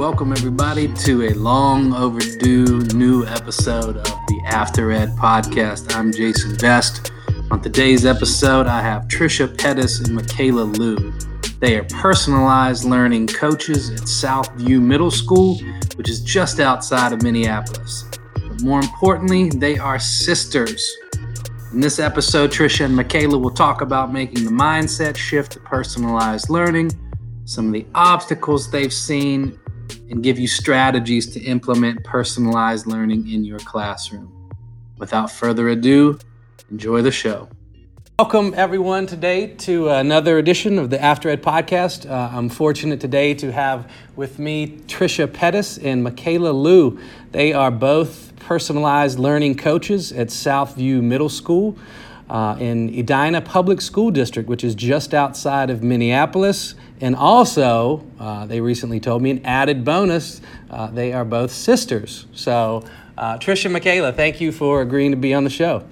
Welcome, everybody, to a long overdue new episode of the After Ed podcast. I'm Jason Vest. On today's episode, I have Trisha Pettis and Michaela Liu. They are personalized learning coaches at Southview Middle School, which is just outside of Minneapolis. But more importantly, they are sisters. In this episode, Trisha and Michaela will talk about making the mindset shift to personalized learning, some of the obstacles they've seen, and give you strategies to implement personalized learning in your classroom. Without further ado, enjoy the show. Welcome, everyone, today to another edition of the After Ed podcast. Uh, I'm fortunate today to have with me Trisha Pettis and Michaela Liu. They are both personalized learning coaches at Southview Middle School uh, in Edina Public School District, which is just outside of Minneapolis. And also, uh, they recently told me an added bonus uh, they are both sisters. So, uh, Trisha Michaela, thank you for agreeing to be on the show.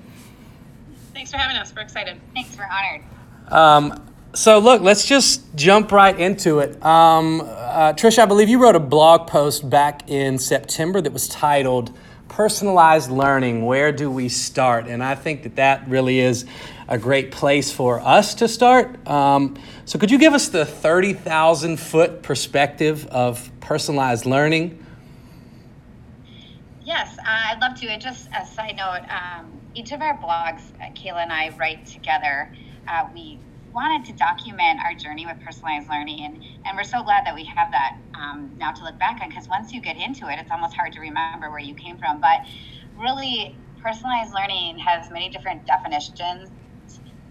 Thanks for having us. We're excited. Thanks, we're honored. Um, so, look, let's just jump right into it. Um, uh, Trisha, I believe you wrote a blog post back in September that was titled Personalized Learning Where Do We Start? And I think that that really is a great place for us to start. Um, so, could you give us the 30,000 foot perspective of personalized learning? Yes, uh, I'd love to. And just a side note, um, each of our blogs, uh, Kayla and I write together. Uh, we wanted to document our journey with personalized learning, and, and we're so glad that we have that um, now to look back on because once you get into it, it's almost hard to remember where you came from. But really, personalized learning has many different definitions,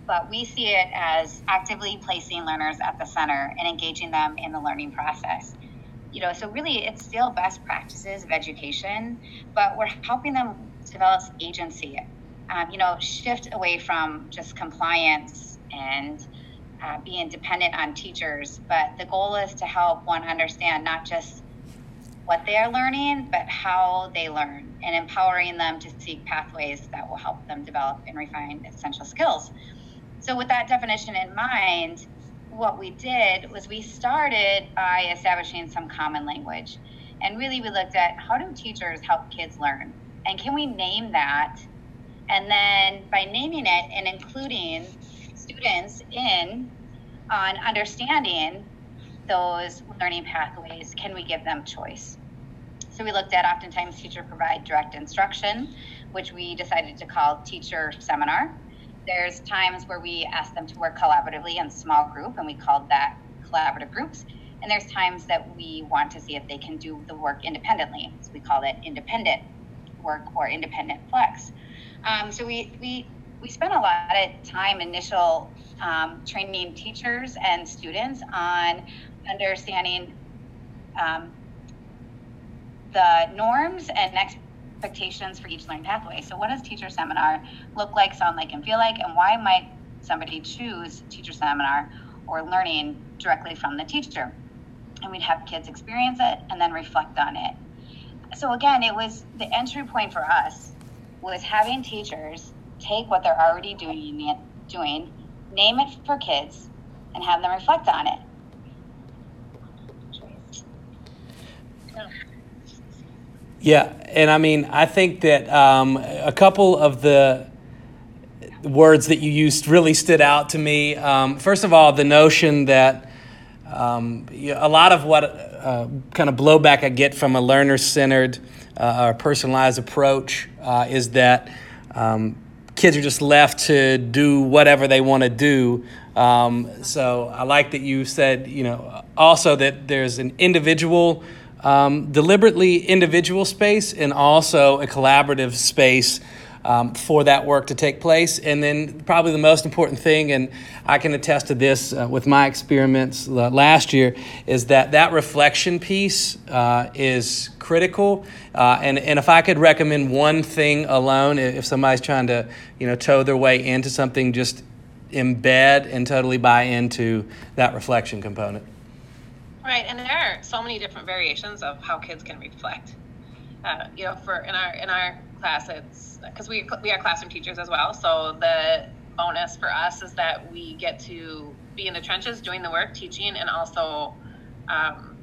but we see it as actively placing learners at the center and engaging them in the learning process you know, so really it's still best practices of education, but we're helping them develop agency. Um, you know, shift away from just compliance and uh, being dependent on teachers. But the goal is to help one understand not just what they are learning, but how they learn and empowering them to seek pathways that will help them develop and refine essential skills. So, with that definition in mind, what we did was we started by establishing some common language. And really, we looked at how do teachers help kids learn? And can we name that? And then by naming it and including students in on understanding those learning pathways, can we give them choice? So we looked at oftentimes teacher provide direct instruction, which we decided to call teacher seminar there's times where we ask them to work collaboratively in small group, and we called that collaborative groups. And there's times that we want to see if they can do the work independently. So we call it independent work or independent flex. Um, so we, we, we spent a lot of time initial um, training teachers and students on understanding um, the norms and expectations expectations for each learning pathway. So, what does teacher seminar look like, sound like, and feel like? And why might somebody choose teacher seminar or learning directly from the teacher? And we'd have kids experience it and then reflect on it. So, again, it was the entry point for us was having teachers take what they're already doing, doing name it for kids, and have them reflect on it. Yeah, and I mean, I think that um, a couple of the words that you used really stood out to me. Um, first of all, the notion that um, a lot of what uh, kind of blowback I get from a learner centered uh, or personalized approach uh, is that um, kids are just left to do whatever they want to do. Um, so I like that you said, you know, also that there's an individual um, deliberately individual space and also a collaborative space um, for that work to take place. And then, probably the most important thing, and I can attest to this uh, with my experiments uh, last year, is that that reflection piece uh, is critical. Uh, and, and if I could recommend one thing alone, if somebody's trying to you know toe their way into something, just embed and totally buy into that reflection component. Right, and there are so many different variations of how kids can reflect. Uh, you know, for in our in our class, it's because we we are classroom teachers as well. So the bonus for us is that we get to be in the trenches doing the work, teaching, and also um,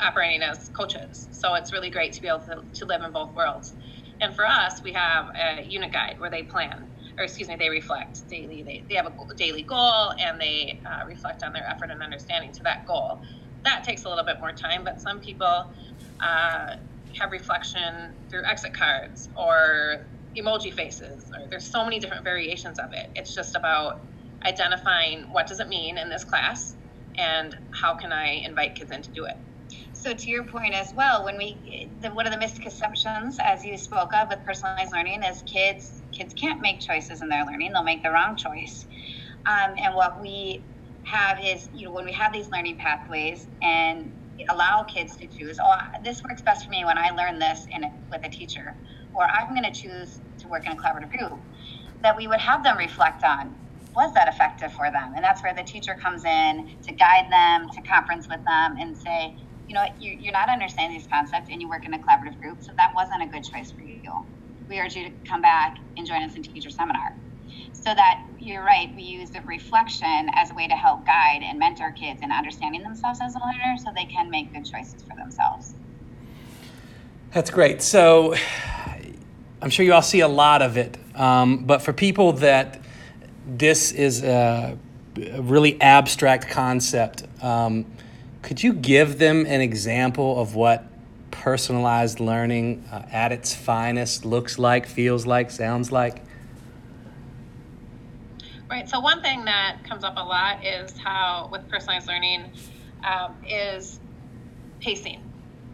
operating as coaches. So it's really great to be able to, to live in both worlds. And for us, we have a unit guide where they plan, or excuse me, they reflect daily. They, they have a daily goal and they uh, reflect on their effort and understanding to that goal. That takes a little bit more time, but some people uh, have reflection through exit cards or emoji faces. Or there's so many different variations of it. It's just about identifying what does it mean in this class and how can I invite kids in to do it. So to your point as well, when we the, one of the misconceptions, as you spoke of with personalized learning, is kids kids can't make choices in their learning; they'll make the wrong choice. Um, and what we have is, you know, when we have these learning pathways and allow kids to choose, oh, this works best for me when I learn this in with a teacher, or I'm going to choose to work in a collaborative group. That we would have them reflect on was that effective for them, and that's where the teacher comes in to guide them, to conference with them, and say you know, you're not understanding these concepts and you work in a collaborative group, so that wasn't a good choice for you. We urge you to come back and join us in teacher seminar. So that you're right, we use the reflection as a way to help guide and mentor kids in understanding themselves as a learner so they can make good choices for themselves. That's great. So I'm sure you all see a lot of it, um, but for people that this is a, really abstract concept, um, could you give them an example of what personalized learning uh, at its finest looks like, feels like, sounds like? Right. So one thing that comes up a lot is how with personalized learning um, is pacing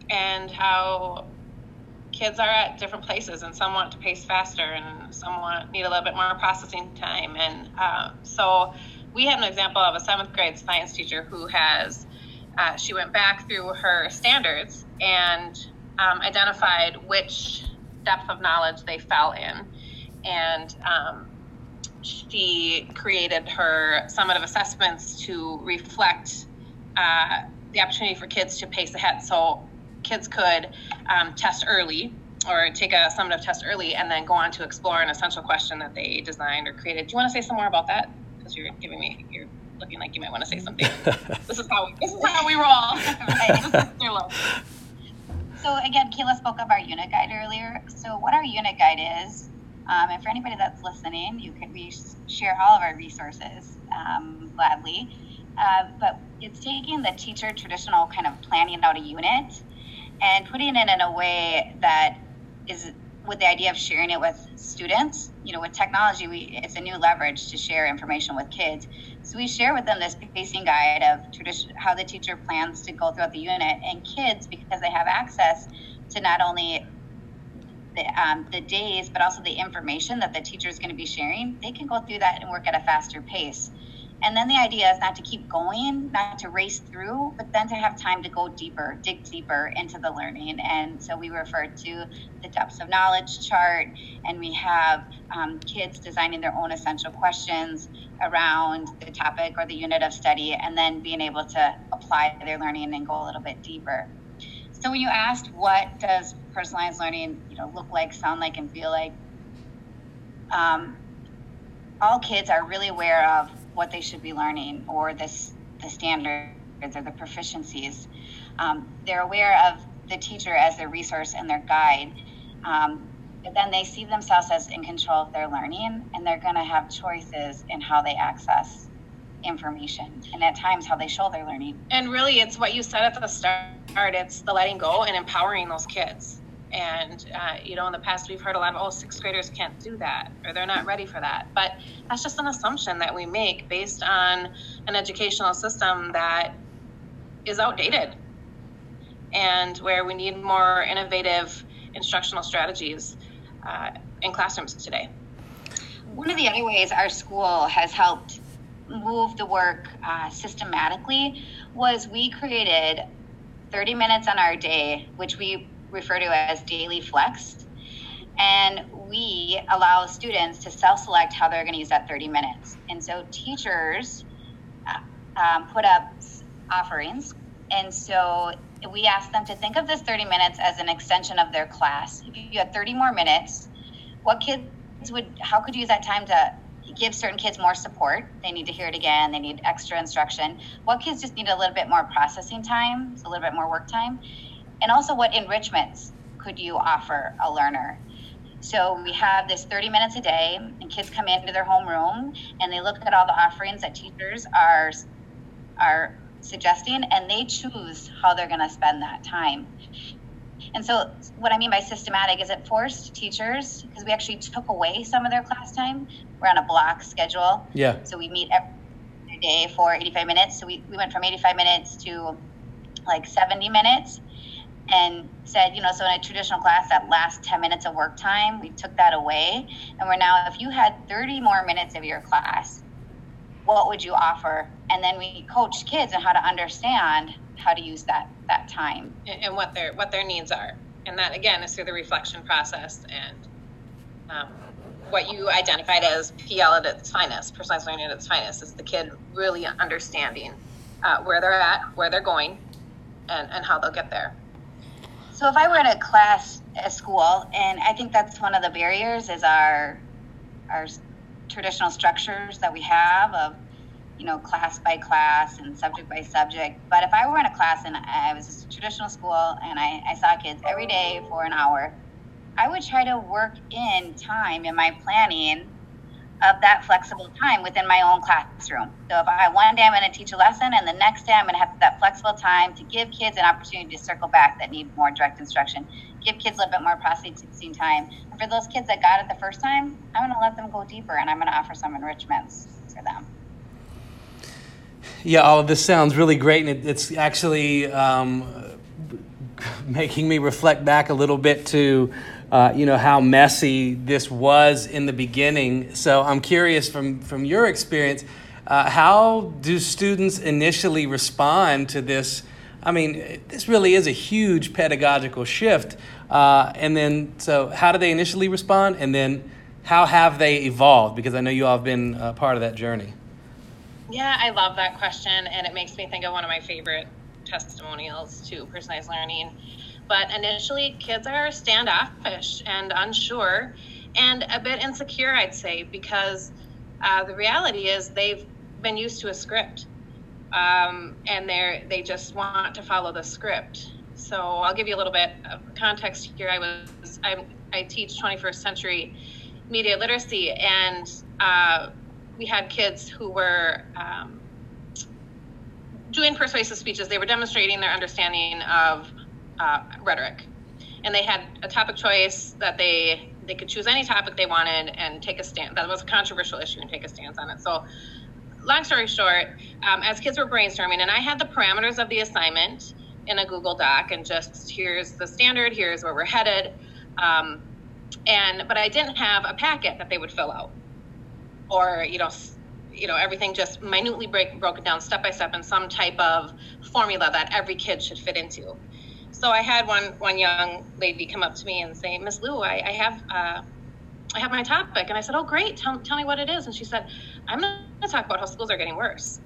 and how kids are at different places and some want to pace faster and some want need a little bit more processing time and uh, so we had an example of a seventh grade science teacher who has uh, she went back through her standards and um, identified which depth of knowledge they fell in. And um, she created her summative assessments to reflect uh, the opportunity for kids to pace ahead. So kids could um, test early or take a summative test early and then go on to explore an essential question that they designed or created. Do you want to say some more about that? Because you're giving me you're looking like you might want to say something. this is how we, this is how we roll. so again, Kayla spoke of our unit guide earlier. So what our unit guide is, um, and for anybody that's listening, you can we share all of our resources um, gladly. Uh, but it's taking the teacher traditional kind of planning out a unit and putting it in a way that is with the idea of sharing it with students. You know, with technology, we it's a new leverage to share information with kids. So we share with them this pacing guide of tradition, how the teacher plans to go throughout the unit, and kids because they have access to not only the, um, the days, but also the information that the teacher is going to be sharing, they can go through that and work at a faster pace. And then the idea is not to keep going, not to race through, but then to have time to go deeper, dig deeper into the learning. And so we refer to the depths of knowledge chart, and we have um, kids designing their own essential questions around the topic or the unit of study, and then being able to apply their learning and go a little bit deeper. So when you asked what does personalized learning, you know, look like, sound like, and feel like, um, all kids are really aware of what they should be learning or this the standards or the proficiencies. Um, they're aware of the teacher as their resource and their guide. Um, but then they see themselves as in control of their learning and they're going to have choices in how they access information and at times how they show their learning. And really, it's what you said at the start it's the letting go and empowering those kids. And, uh, you know, in the past, we've heard a lot of, oh, sixth graders can't do that or they're not ready for that. But that's just an assumption that we make based on an educational system that is outdated and where we need more innovative instructional strategies uh, in classrooms today. One of the other ways our school has helped move the work uh, systematically was we created 30 minutes on our day, which we refer to as daily flex. And we allow students to self select how they're going to use that 30 minutes. And so teachers uh, um, put up offerings. And so we ask them to think of this 30 minutes as an extension of their class. If you had 30 more minutes, what kids would, how could you use that time to give certain kids more support. They need to hear it again. They need extra instruction. What kids just need a little bit more processing time, a little bit more work time, and also what enrichments could you offer a learner? So we have this 30 minutes a day, and kids come into their homeroom and they look at all the offerings that teachers are are suggesting, and they choose how they're going to spend that time. And so, what I mean by systematic is it forced teachers because we actually took away some of their class time. We're on a block schedule. Yeah. So we meet every day for 85 minutes. So we, we went from 85 minutes to like 70 minutes and said, you know, so in a traditional class, that last 10 minutes of work time, we took that away. And we're now, if you had 30 more minutes of your class, what would you offer? And then we coach kids on how to understand how to use that that time and, what their what their needs are. And that again is through the reflection process and um, what you identified as PL at its finest, personalized learning at its finest, is the kid really understanding uh, where they're at, where they're going, and, and how they'll get there. So if I were in a class at school, and I think that's one of the barriers is our our traditional structures that we have of you know class by class and subject by subject. But if I were in a class and I was just a traditional school and I, I saw kids every day for an hour, I would try to work in time in my planning of that flexible time within my own classroom. So if I one day I'm going to teach a lesson and the next day I'm going to have that flexible time to give kids an opportunity to circle back that need more direct instruction, give kids a little bit more processing time. And for those kids that got it the first time, I'm going to let them go deeper and I'm going to offer some enrichments for them. Yeah, all of this sounds really great, and it, it's actually um, making me reflect back a little bit to uh, you know how messy this was in the beginning. So I'm curious from from your experience, uh, how do students initially respond to this? I mean, this really is a huge pedagogical shift. Uh, and then, so how do they initially respond? And then, how have they evolved? Because I know you all have been part of that journey. Yeah, I love that question, and it makes me think of one of my favorite testimonials to personalized learning but initially, kids are standoffish and unsure and a bit insecure, I'd say, because uh, the reality is they've been used to a script um, and they're, they just want to follow the script. So I'll give you a little bit of context here. I was I, I teach 21st century media literacy, and uh, we had kids who were um, doing persuasive speeches. They were demonstrating their understanding of uh, rhetoric, and they had a topic choice that they they could choose any topic they wanted and take a stand. That was a controversial issue and take a stance on it. So, long story short, um, as kids were brainstorming, and I had the parameters of the assignment in a Google Doc, and just here's the standard, here's where we're headed, um, and but I didn't have a packet that they would fill out, or you know you know everything just minutely break, broken down step by step in some type of formula that every kid should fit into. So I had one one young lady come up to me and say, Miss Liu, I, I have uh, I have my topic, and I said, Oh, great, tell tell me what it is. And she said, I'm going to talk about how schools are getting worse.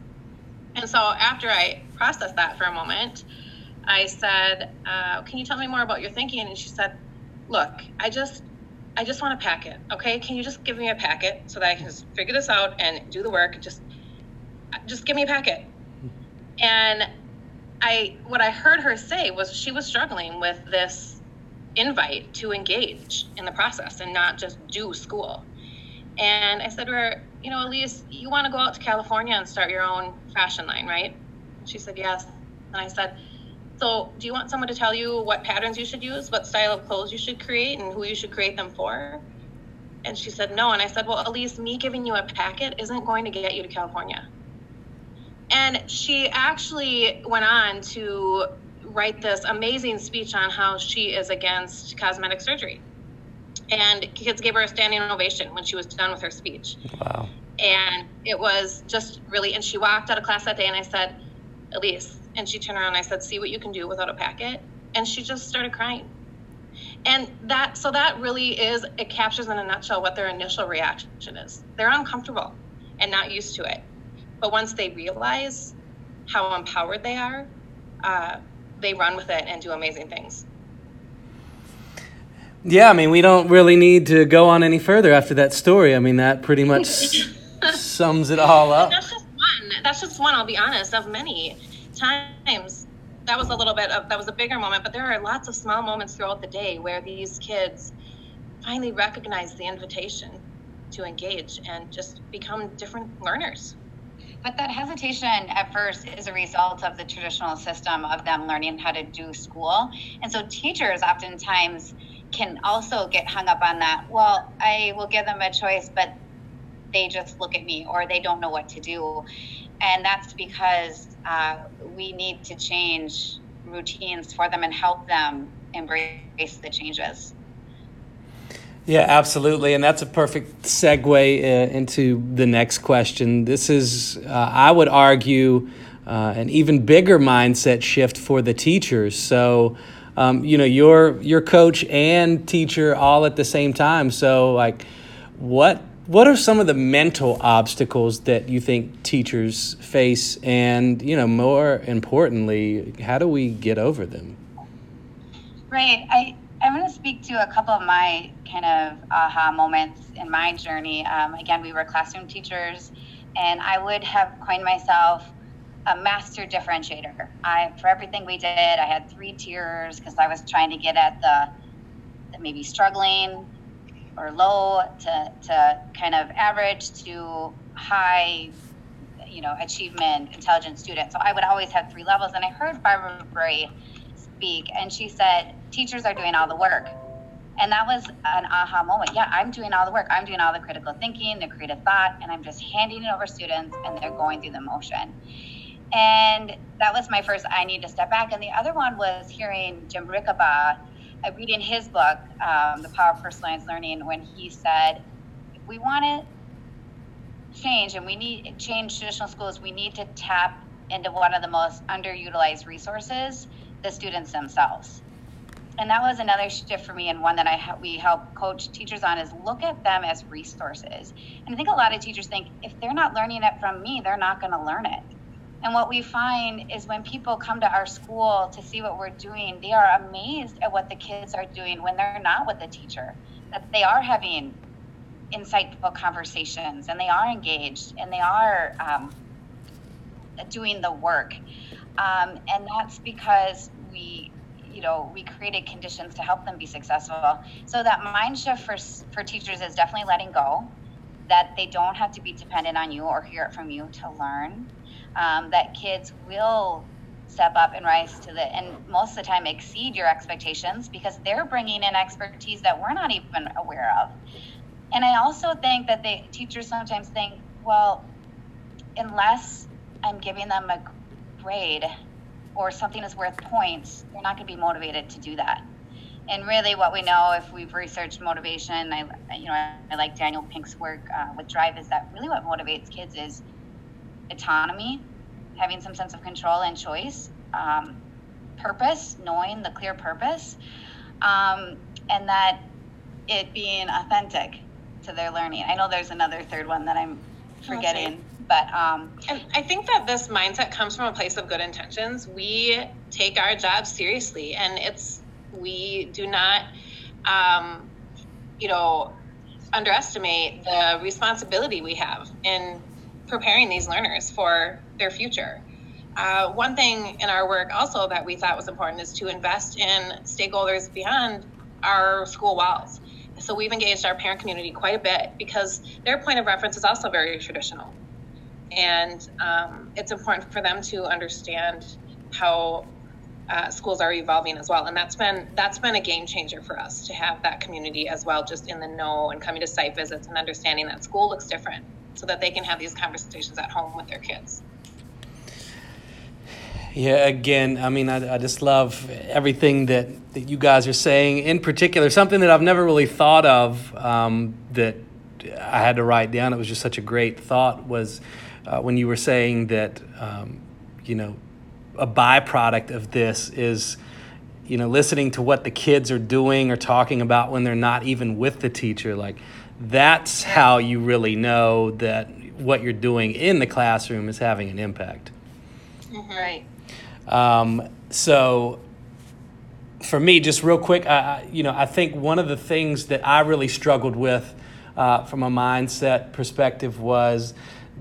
And so after I processed that for a moment, I said, uh, Can you tell me more about your thinking? And she said, Look, I just I just want a packet. Okay, can you just give me a packet so that I can figure this out and do the work? Just just give me a packet. And I what I heard her say was she was struggling with this invite to engage in the process and not just do school. And I said her, you know, Elise, you want to go out to California and start your own fashion line, right? She said, yes. And I said, so do you want someone to tell you what patterns you should use, what style of clothes you should create, and who you should create them for? And she said, no. And I said, well, Elise, me giving you a packet isn't going to get you to California. And she actually went on to write this amazing speech on how she is against cosmetic surgery. And kids gave her a standing ovation when she was done with her speech. Wow. And it was just really, and she walked out of class that day and I said, Elise, and she turned around and I said, see what you can do without a packet. And she just started crying. And that, so that really is, it captures in a nutshell what their initial reaction is. They're uncomfortable and not used to it. But once they realize how empowered they are, uh, they run with it and do amazing things. Yeah, I mean, we don't really need to go on any further after that story. I mean, that pretty much sums it all up. That's just one. That's just one. I'll be honest. Of many times, that was a little bit of that was a bigger moment. But there are lots of small moments throughout the day where these kids finally recognize the invitation to engage and just become different learners. But that hesitation at first is a result of the traditional system of them learning how to do school. And so teachers oftentimes can also get hung up on that. Well, I will give them a choice, but they just look at me or they don't know what to do. And that's because uh, we need to change routines for them and help them embrace the changes. Yeah, absolutely. And that's a perfect segue uh, into the next question. This is, uh, I would argue, uh, an even bigger mindset shift for the teachers. So, um, you know, you're, you're coach and teacher all at the same time. So, like, what what are some of the mental obstacles that you think teachers face? And you know more importantly how do we get over them? Right. I i'm going to speak to a couple of my kind of aha moments in my journey. Um, again we were classroom teachers and i would have coined myself a master differentiator. I for everything we did i had three tiers because i was trying to get at the, the maybe struggling or low to, to kind of average to high you know achievement intelligent student. So i would always have three levels. And i heard barbara bray speak and she said teachers are doing all the work. And that was an aha moment. Yeah i'm doing all the work. I'm doing all the critical thinking the creative thought and i'm just handing it over students and they're going through the motion and that was my first i need to step back and the other one was hearing jim rickabaugh I read in his book, um, The Power of Personalized Learning, when he said, if we want to change and we need change traditional schools, we need to tap into one of the most underutilized resources, the students themselves. And that was another shift for me, and one that I we help coach teachers on is look at them as resources. And I think a lot of teachers think if they're not learning it from me, they're not going to learn it. And what we find is when people come to our school to see what we're doing, they are amazed at what the kids are doing when they're not with the teacher, that they are having insightful conversations and they are engaged and they are um, doing the work. Um, and that's because we, you know, we created conditions to help them be successful. So that mind shift for, for teachers is definitely letting go, that they don't have to be dependent on you or hear it from you to learn um, that kids will step up and rise to the and most of the time exceed your expectations because they're bringing in expertise that we're not even aware of. And i also think that the teachers sometimes think well unless i'm giving them a grade or something is worth points they're not going to be motivated to do that. And really what we know if we've researched motivation i you know i like daniel pink's work uh, with drive is that really what motivates kids is autonomy, having some sense of control and choice, um, purpose, knowing the clear purpose, um, and that it being authentic to their learning. I know there's another third one that I'm forgetting. But um, and I think that this mindset comes from a place of good intentions. We take our job seriously, and it's we do not, um, you know, underestimate the responsibility we have in preparing these learners for their future. Uh, one thing in our work also that we thought was important is to invest in stakeholders beyond our school walls. So we've engaged our parent community quite a bit because their point of reference is also very traditional. And um, it's important for them to understand how uh, schools are evolving as well. And that's been that's been a game changer for us to have that community as well, just in the know and coming to site visits and understanding that school looks different so that they can have these conversations at home with their kids. Yeah, again, I mean, I, I just love everything that, that you guys are saying. In particular, something that I've never really thought of um, that I had to write down. It was just such a great thought was uh, when you were saying that, um, you know, a byproduct of this is, you know, listening to what the kids are doing or talking about when they're not even with the teacher. Like, that's how you really know that what you're doing in the classroom is having an impact. Right. Um, so, for me, just real quick, I, you know, I think one of the things that I really struggled with uh, from a mindset perspective was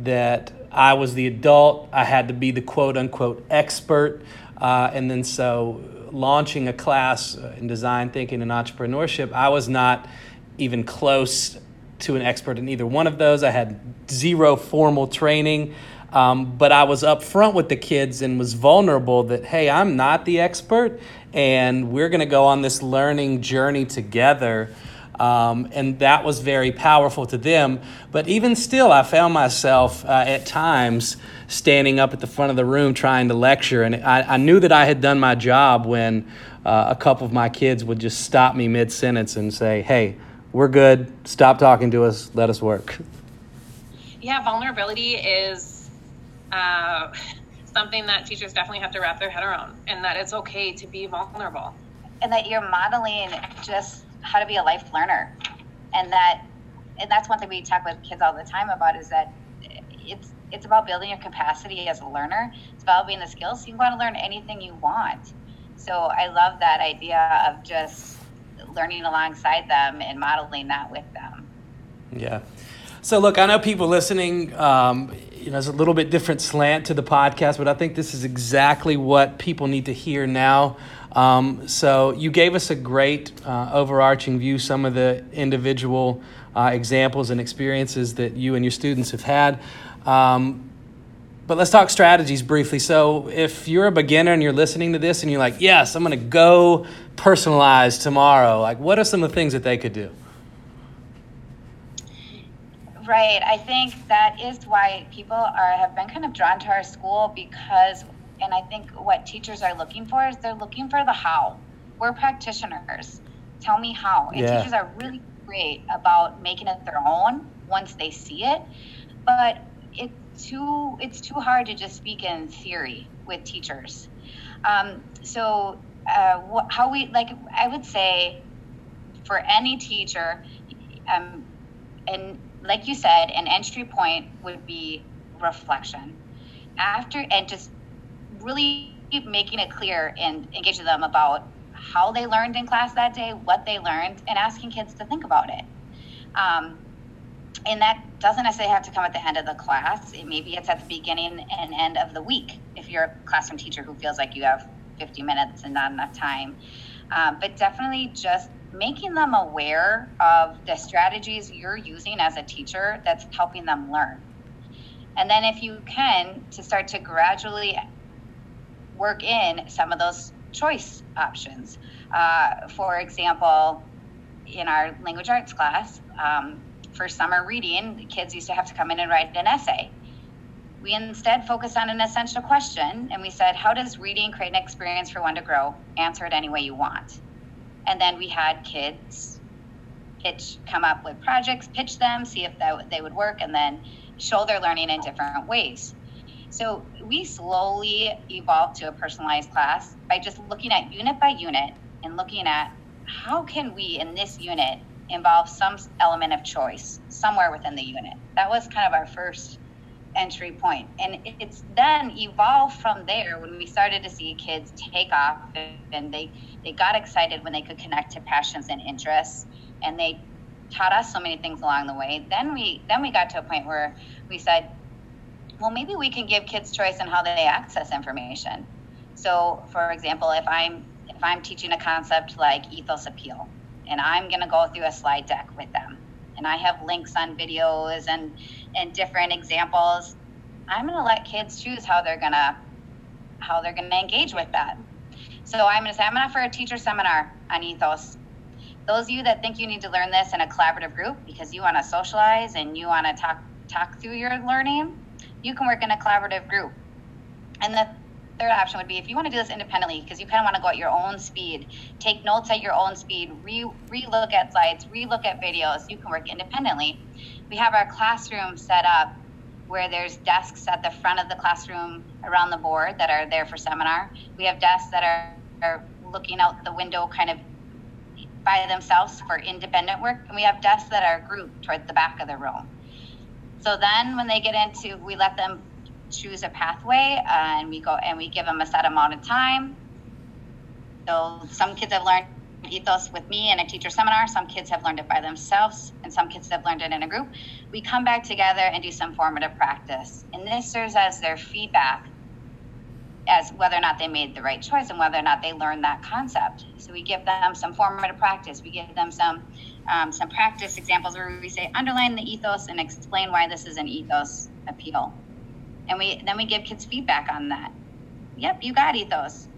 that I was the adult. I had to be the quote unquote expert. Uh, and then so launching a class in design thinking and entrepreneurship, I was not even close to an expert in either one of those. I had zero formal training. Um, but I was upfront with the kids and was vulnerable that, hey, I'm not the expert, and we're going to go on this learning journey together. Um, and that was very powerful to them. But even still, I found myself uh, at times standing up at the front of the room trying to lecture. And I, I knew that I had done my job when uh, a couple of my kids would just stop me mid sentence and say, hey, we're good, stop talking to us, let us work. Yeah, vulnerability is uh, something that teachers definitely have to wrap their head around, and that it's okay to be vulnerable. And that you're modeling just how to be a life learner. And that and that's one thing we talk with kids all the time about is that it's it's about building your capacity as a learner. It's about developing the skills. So you want to learn anything you want. So i love that idea of just learning alongside them and modeling that with them. Yeah. So look i know people listening um, you know there's a little bit different slant to the podcast but i think this is exactly what people need to hear now. Um, so you gave us a great uh, overarching view, some of the individual uh, examples and experiences that you and your students have had. Um, but let's talk strategies briefly. So if you're a beginner and you're listening to this and you're like, yes, I'm going to go personalize tomorrow, like what are some of the things that they could do? Right. I think that is why people are have been kind of drawn to our school because and I think what teachers are looking for is they're looking for the how. We're practitioners. Tell me how. And yeah. teachers are really great about making it their own once they see it. But it's too it's too hard to just speak in theory with teachers. Um, so uh, wh- how we like I would say for any teacher, um, and like you said, an entry point would be reflection. After and just really making it clear and engaging them about how they learned in class that day, what they learned, and asking kids to think about it. Um, and that doesn't necessarily have to come at the end of the class. It, maybe it's at the beginning and end of the week if you're a classroom teacher who feels like you have 50 minutes and not enough time. Um, but definitely just making them aware of the strategies you're using as a teacher that's helping them learn. And then, if you can, to start to gradually work in some of those choice options. Uh, for example, in our language arts class, um, for summer reading, the kids used to have to come in and write an essay. We instead focused on an essential question and we said, How does reading create an experience for one to grow? Answer it any way you want. And then we had kids pitch, come up with projects, pitch them, see if that, they would work, and then show their learning in different ways. So we slowly evolved to a personalized class by just looking at unit by unit and looking at how can we in this unit involve some element of choice somewhere within the unit. That was kind of our first entry point. And it's then evolved from there when we started to see kids take off and they, they got excited when they could connect to passions and interests and they taught us so many things along the way. Then we then we got to a point where we said, well, maybe we can give kids choice in how they access information. So, for example, if I'm if I'm teaching a concept like ethos appeal, and I'm going to go through a slide deck with them, and I have links on videos and and different examples, I'm going to let kids choose how they're going to how they're going to engage with that. So I'm going to say I'm going to offer a teacher seminar on ethos. Those of you that think you need to learn this in a collaborative group because you want to socialize and you want to talk talk through your learning, you can work in a collaborative group. And the third option would be if you want to do this independently because you kind of want to go at your own speed, take notes at your own speed, re look at slides, re-look at videos. You can work independently. We have our classroom set up where there's desks at the front of the classroom around the board that are there for seminar. We have desks that are, are looking out the window kind of by themselves for independent work, and we have desks that are grouped toward the back of the room. So then when they get into, we let them choose a pathway uh, and we go and we give them a set amount of time. So some kids have learned ethos with me in a teacher seminar. Some kids have learned it by themselves, and some kids have learned it in a group. We come back together and do some formative practice. And this serves as their feedback as whether or not they made the right choice and whether or not they learned that concept. So we give them some formative practice. We give them some um, some practice examples where we say underline the ethos and explain why this is an ethos appeal. And we then we give kids feedback on that. Yep, you got ethos.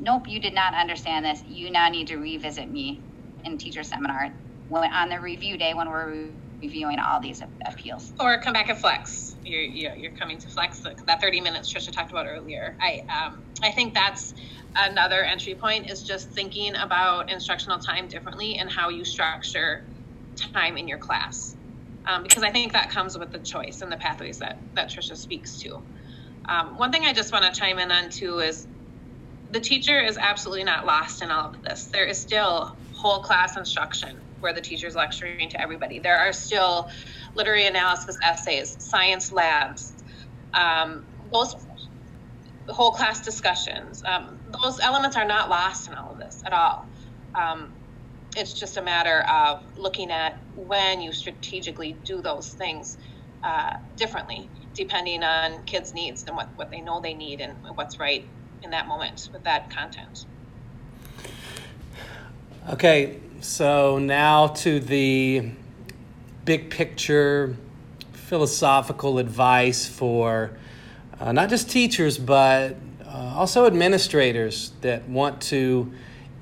Nope, you did not understand this. You now need to revisit me in teacher seminar when, on the review day when we're reviewing all these appeals. Or come back and flex. You're, you're coming to flex that 30 minutes Trisha talked about earlier. I, um, I think that's another entry point is just thinking about instructional time differently and how you structure time in your class. Um, because I think that comes with the choice and the pathways that, that Trisha speaks to. Um, one thing I just want to chime in on too is the teacher is absolutely not lost in all of this. There is still whole class instruction where the teacher's lecturing to everybody. There are still literary analysis essays, science labs, um, those whole class discussions. Um, those elements are not lost in all of this at all. Um, it's just a matter of looking at when you strategically do those things uh, differently, depending on kids' needs and what, what they know they need and what's right in that moment with that content. Okay, so now to the big picture philosophical advice for uh, not just teachers, but uh, also administrators that want to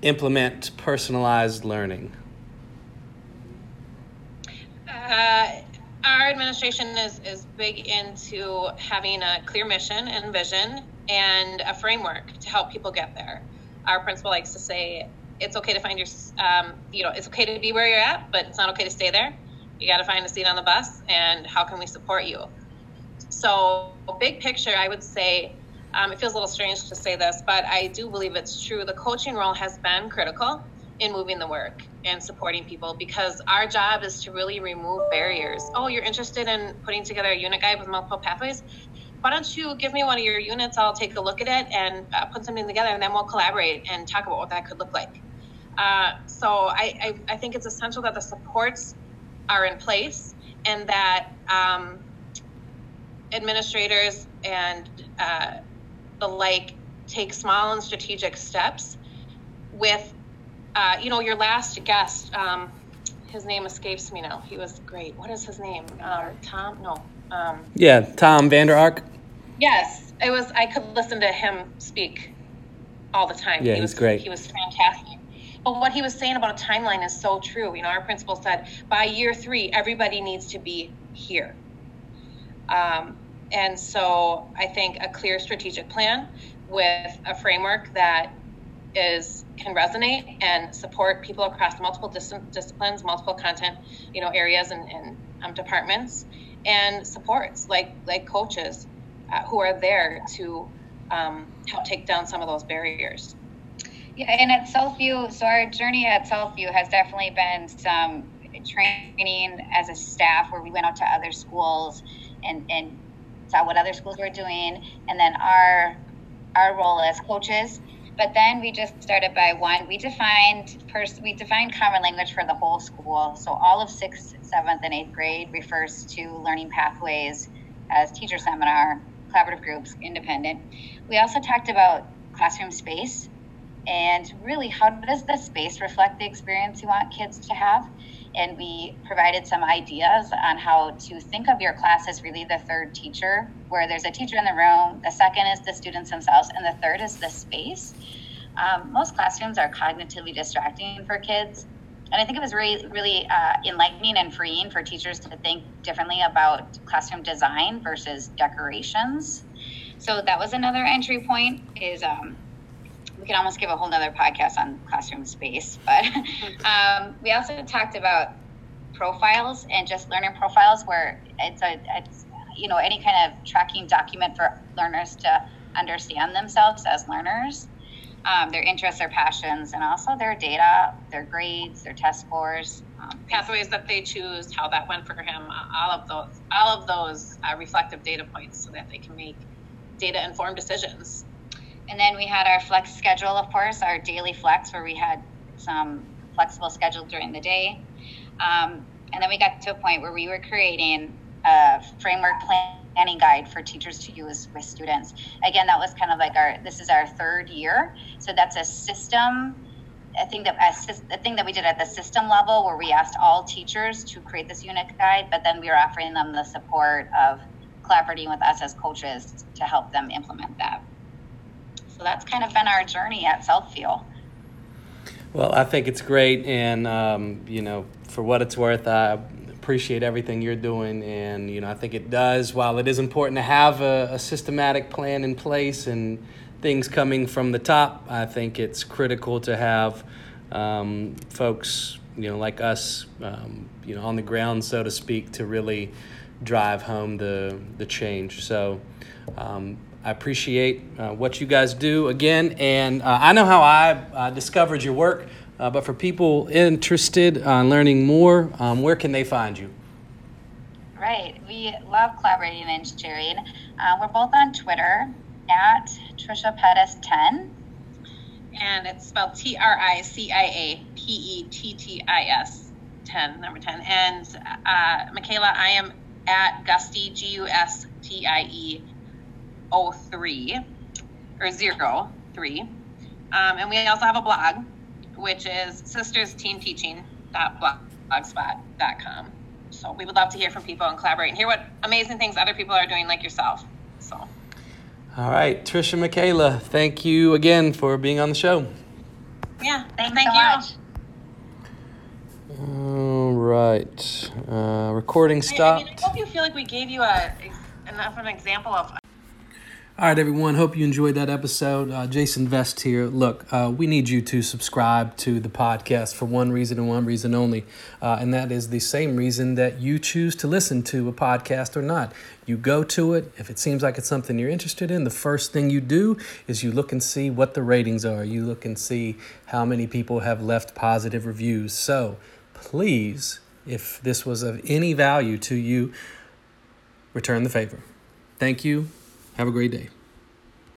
implement personalized learning. Uh, our administration is, is big into having a clear mission and vision and a framework to help people get there. Our principal likes to say, it's okay to find your, um, you know, it's okay to be where you're at, but it's not okay to stay there. You got to find a seat on the bus, and how can we support you? So, big picture, I would say, um, it feels a little strange to say this, but I do believe it's true. The coaching role has been critical in moving the work and supporting people because our job is to really remove barriers. Oh, you're interested in putting together a unit guide with multiple pathways? why don't you give me one of your units? I'll take a look at it and uh, put something together, and then we'll collaborate and talk about what that could look like. Uh, so I, I, I, think it's essential that the supports are in place and that um, administrators and uh, the like take small and strategic steps with, uh, you know, your last guest. Um, his name escapes me now. He was great. What is his name? Um, Tom? No. Um, yeah, Tom Vander Ark. Yes, it was. I could listen to him speak all the time. Yeah, he was great. He was fantastic. But what he was saying about a timeline is so true. You know, our principal said by year three, everybody needs to be here. Um, and so I think a clear strategic plan with a framework that is can resonate and support people across multiple dis- disciplines, multiple content, you know, areas and, and um, departments, and supports like like coaches uh, who are there to um, help take down some of those barriers. Yeah, and at Southview, so our journey at Southview has definitely been some training as a staff where we went out to other schools and, and saw what other schools were doing, and then our our role as coaches. But then we just started by one. We defined pers- we defined common language for the whole school. So all of sixth, seventh, and eighth grade refers to learning pathways as teacher seminar, collaborative groups, independent. We also talked about classroom space and really how does the space reflect the experience you want kids to have and we provided some ideas on how to think of your class as really the third teacher where there's a teacher in the room the second is the students themselves and the third is the space. Um, most classrooms are cognitively distracting for kids and i think it was really really uh, enlightening and freeing for teachers to think differently about classroom design versus decorations. So that was another entry point is um, we could almost give a whole nother podcast on classroom space. But um, we also talked about profiles and just learner profiles, where it's a it's you know any kind of tracking document for learners to understand themselves as learners, um, their interests, their passions, and also their data, their grades, their test scores. Um, pathways that they choose, how that went for him, all of those, all of those uh, reflective data points, so that they can make data informed decisions and then we had our flex schedule, of course, our daily flex, where we had some flexible schedule during the day. Um, and then we got to a point where we were creating a framework planning guide for teachers to use with students. Again, that was kind of like our, this is our third year. So that's a system I think that a, a thing that we did at the system level where we asked all teachers to create this unit guide, but then we were offering them the support of collaborating with us as coaches to help them implement that. So that's kind of been our journey at Southfield. Well, I think it's great, and um, you know, for what it's worth, I appreciate everything you're doing, and you know, I think it does. While it is important to have a, a systematic plan in place and things coming from the top, I think it's critical to have um, folks, you know, like us, um, you know, on the ground, so to speak, to really drive home the the change. So. Um, I appreciate uh, what you guys do again, and uh, I know how I uh, discovered your work. Uh, but for people interested in learning more, um, where can they find you? Right, we love collaborating and sharing. Uh, we're both on Twitter at Tricia Pettis 10. And it's spelled T R I C I A P E T T I S 10, number 10. And uh, Michaela, I am at Gustie, G U S T I E 03 or 03. Um, and we also have a blog, which is sistersteenteaching.blogspot.com. So we would love to hear from people and collaborate and hear what amazing things other people are doing like yourself. So. All right, Tricia Michaela, thank you again for being on the show. Yeah, thank so you. Much. All right, uh, recording stopped. I, I, mean, I hope you feel like we gave you a enough of an example of all right, everyone. Hope you enjoyed that episode. Uh, Jason Vest here. Look, uh, we need you to subscribe to the podcast for one reason and one reason only, uh, and that is the same reason that you choose to listen to a podcast or not. You go to it. If it seems like it's something you're interested in, the first thing you do is you look and see what the ratings are. You look and see how many people have left positive reviews. So please, if this was of any value to you, return the favor. Thank you. Have a great day.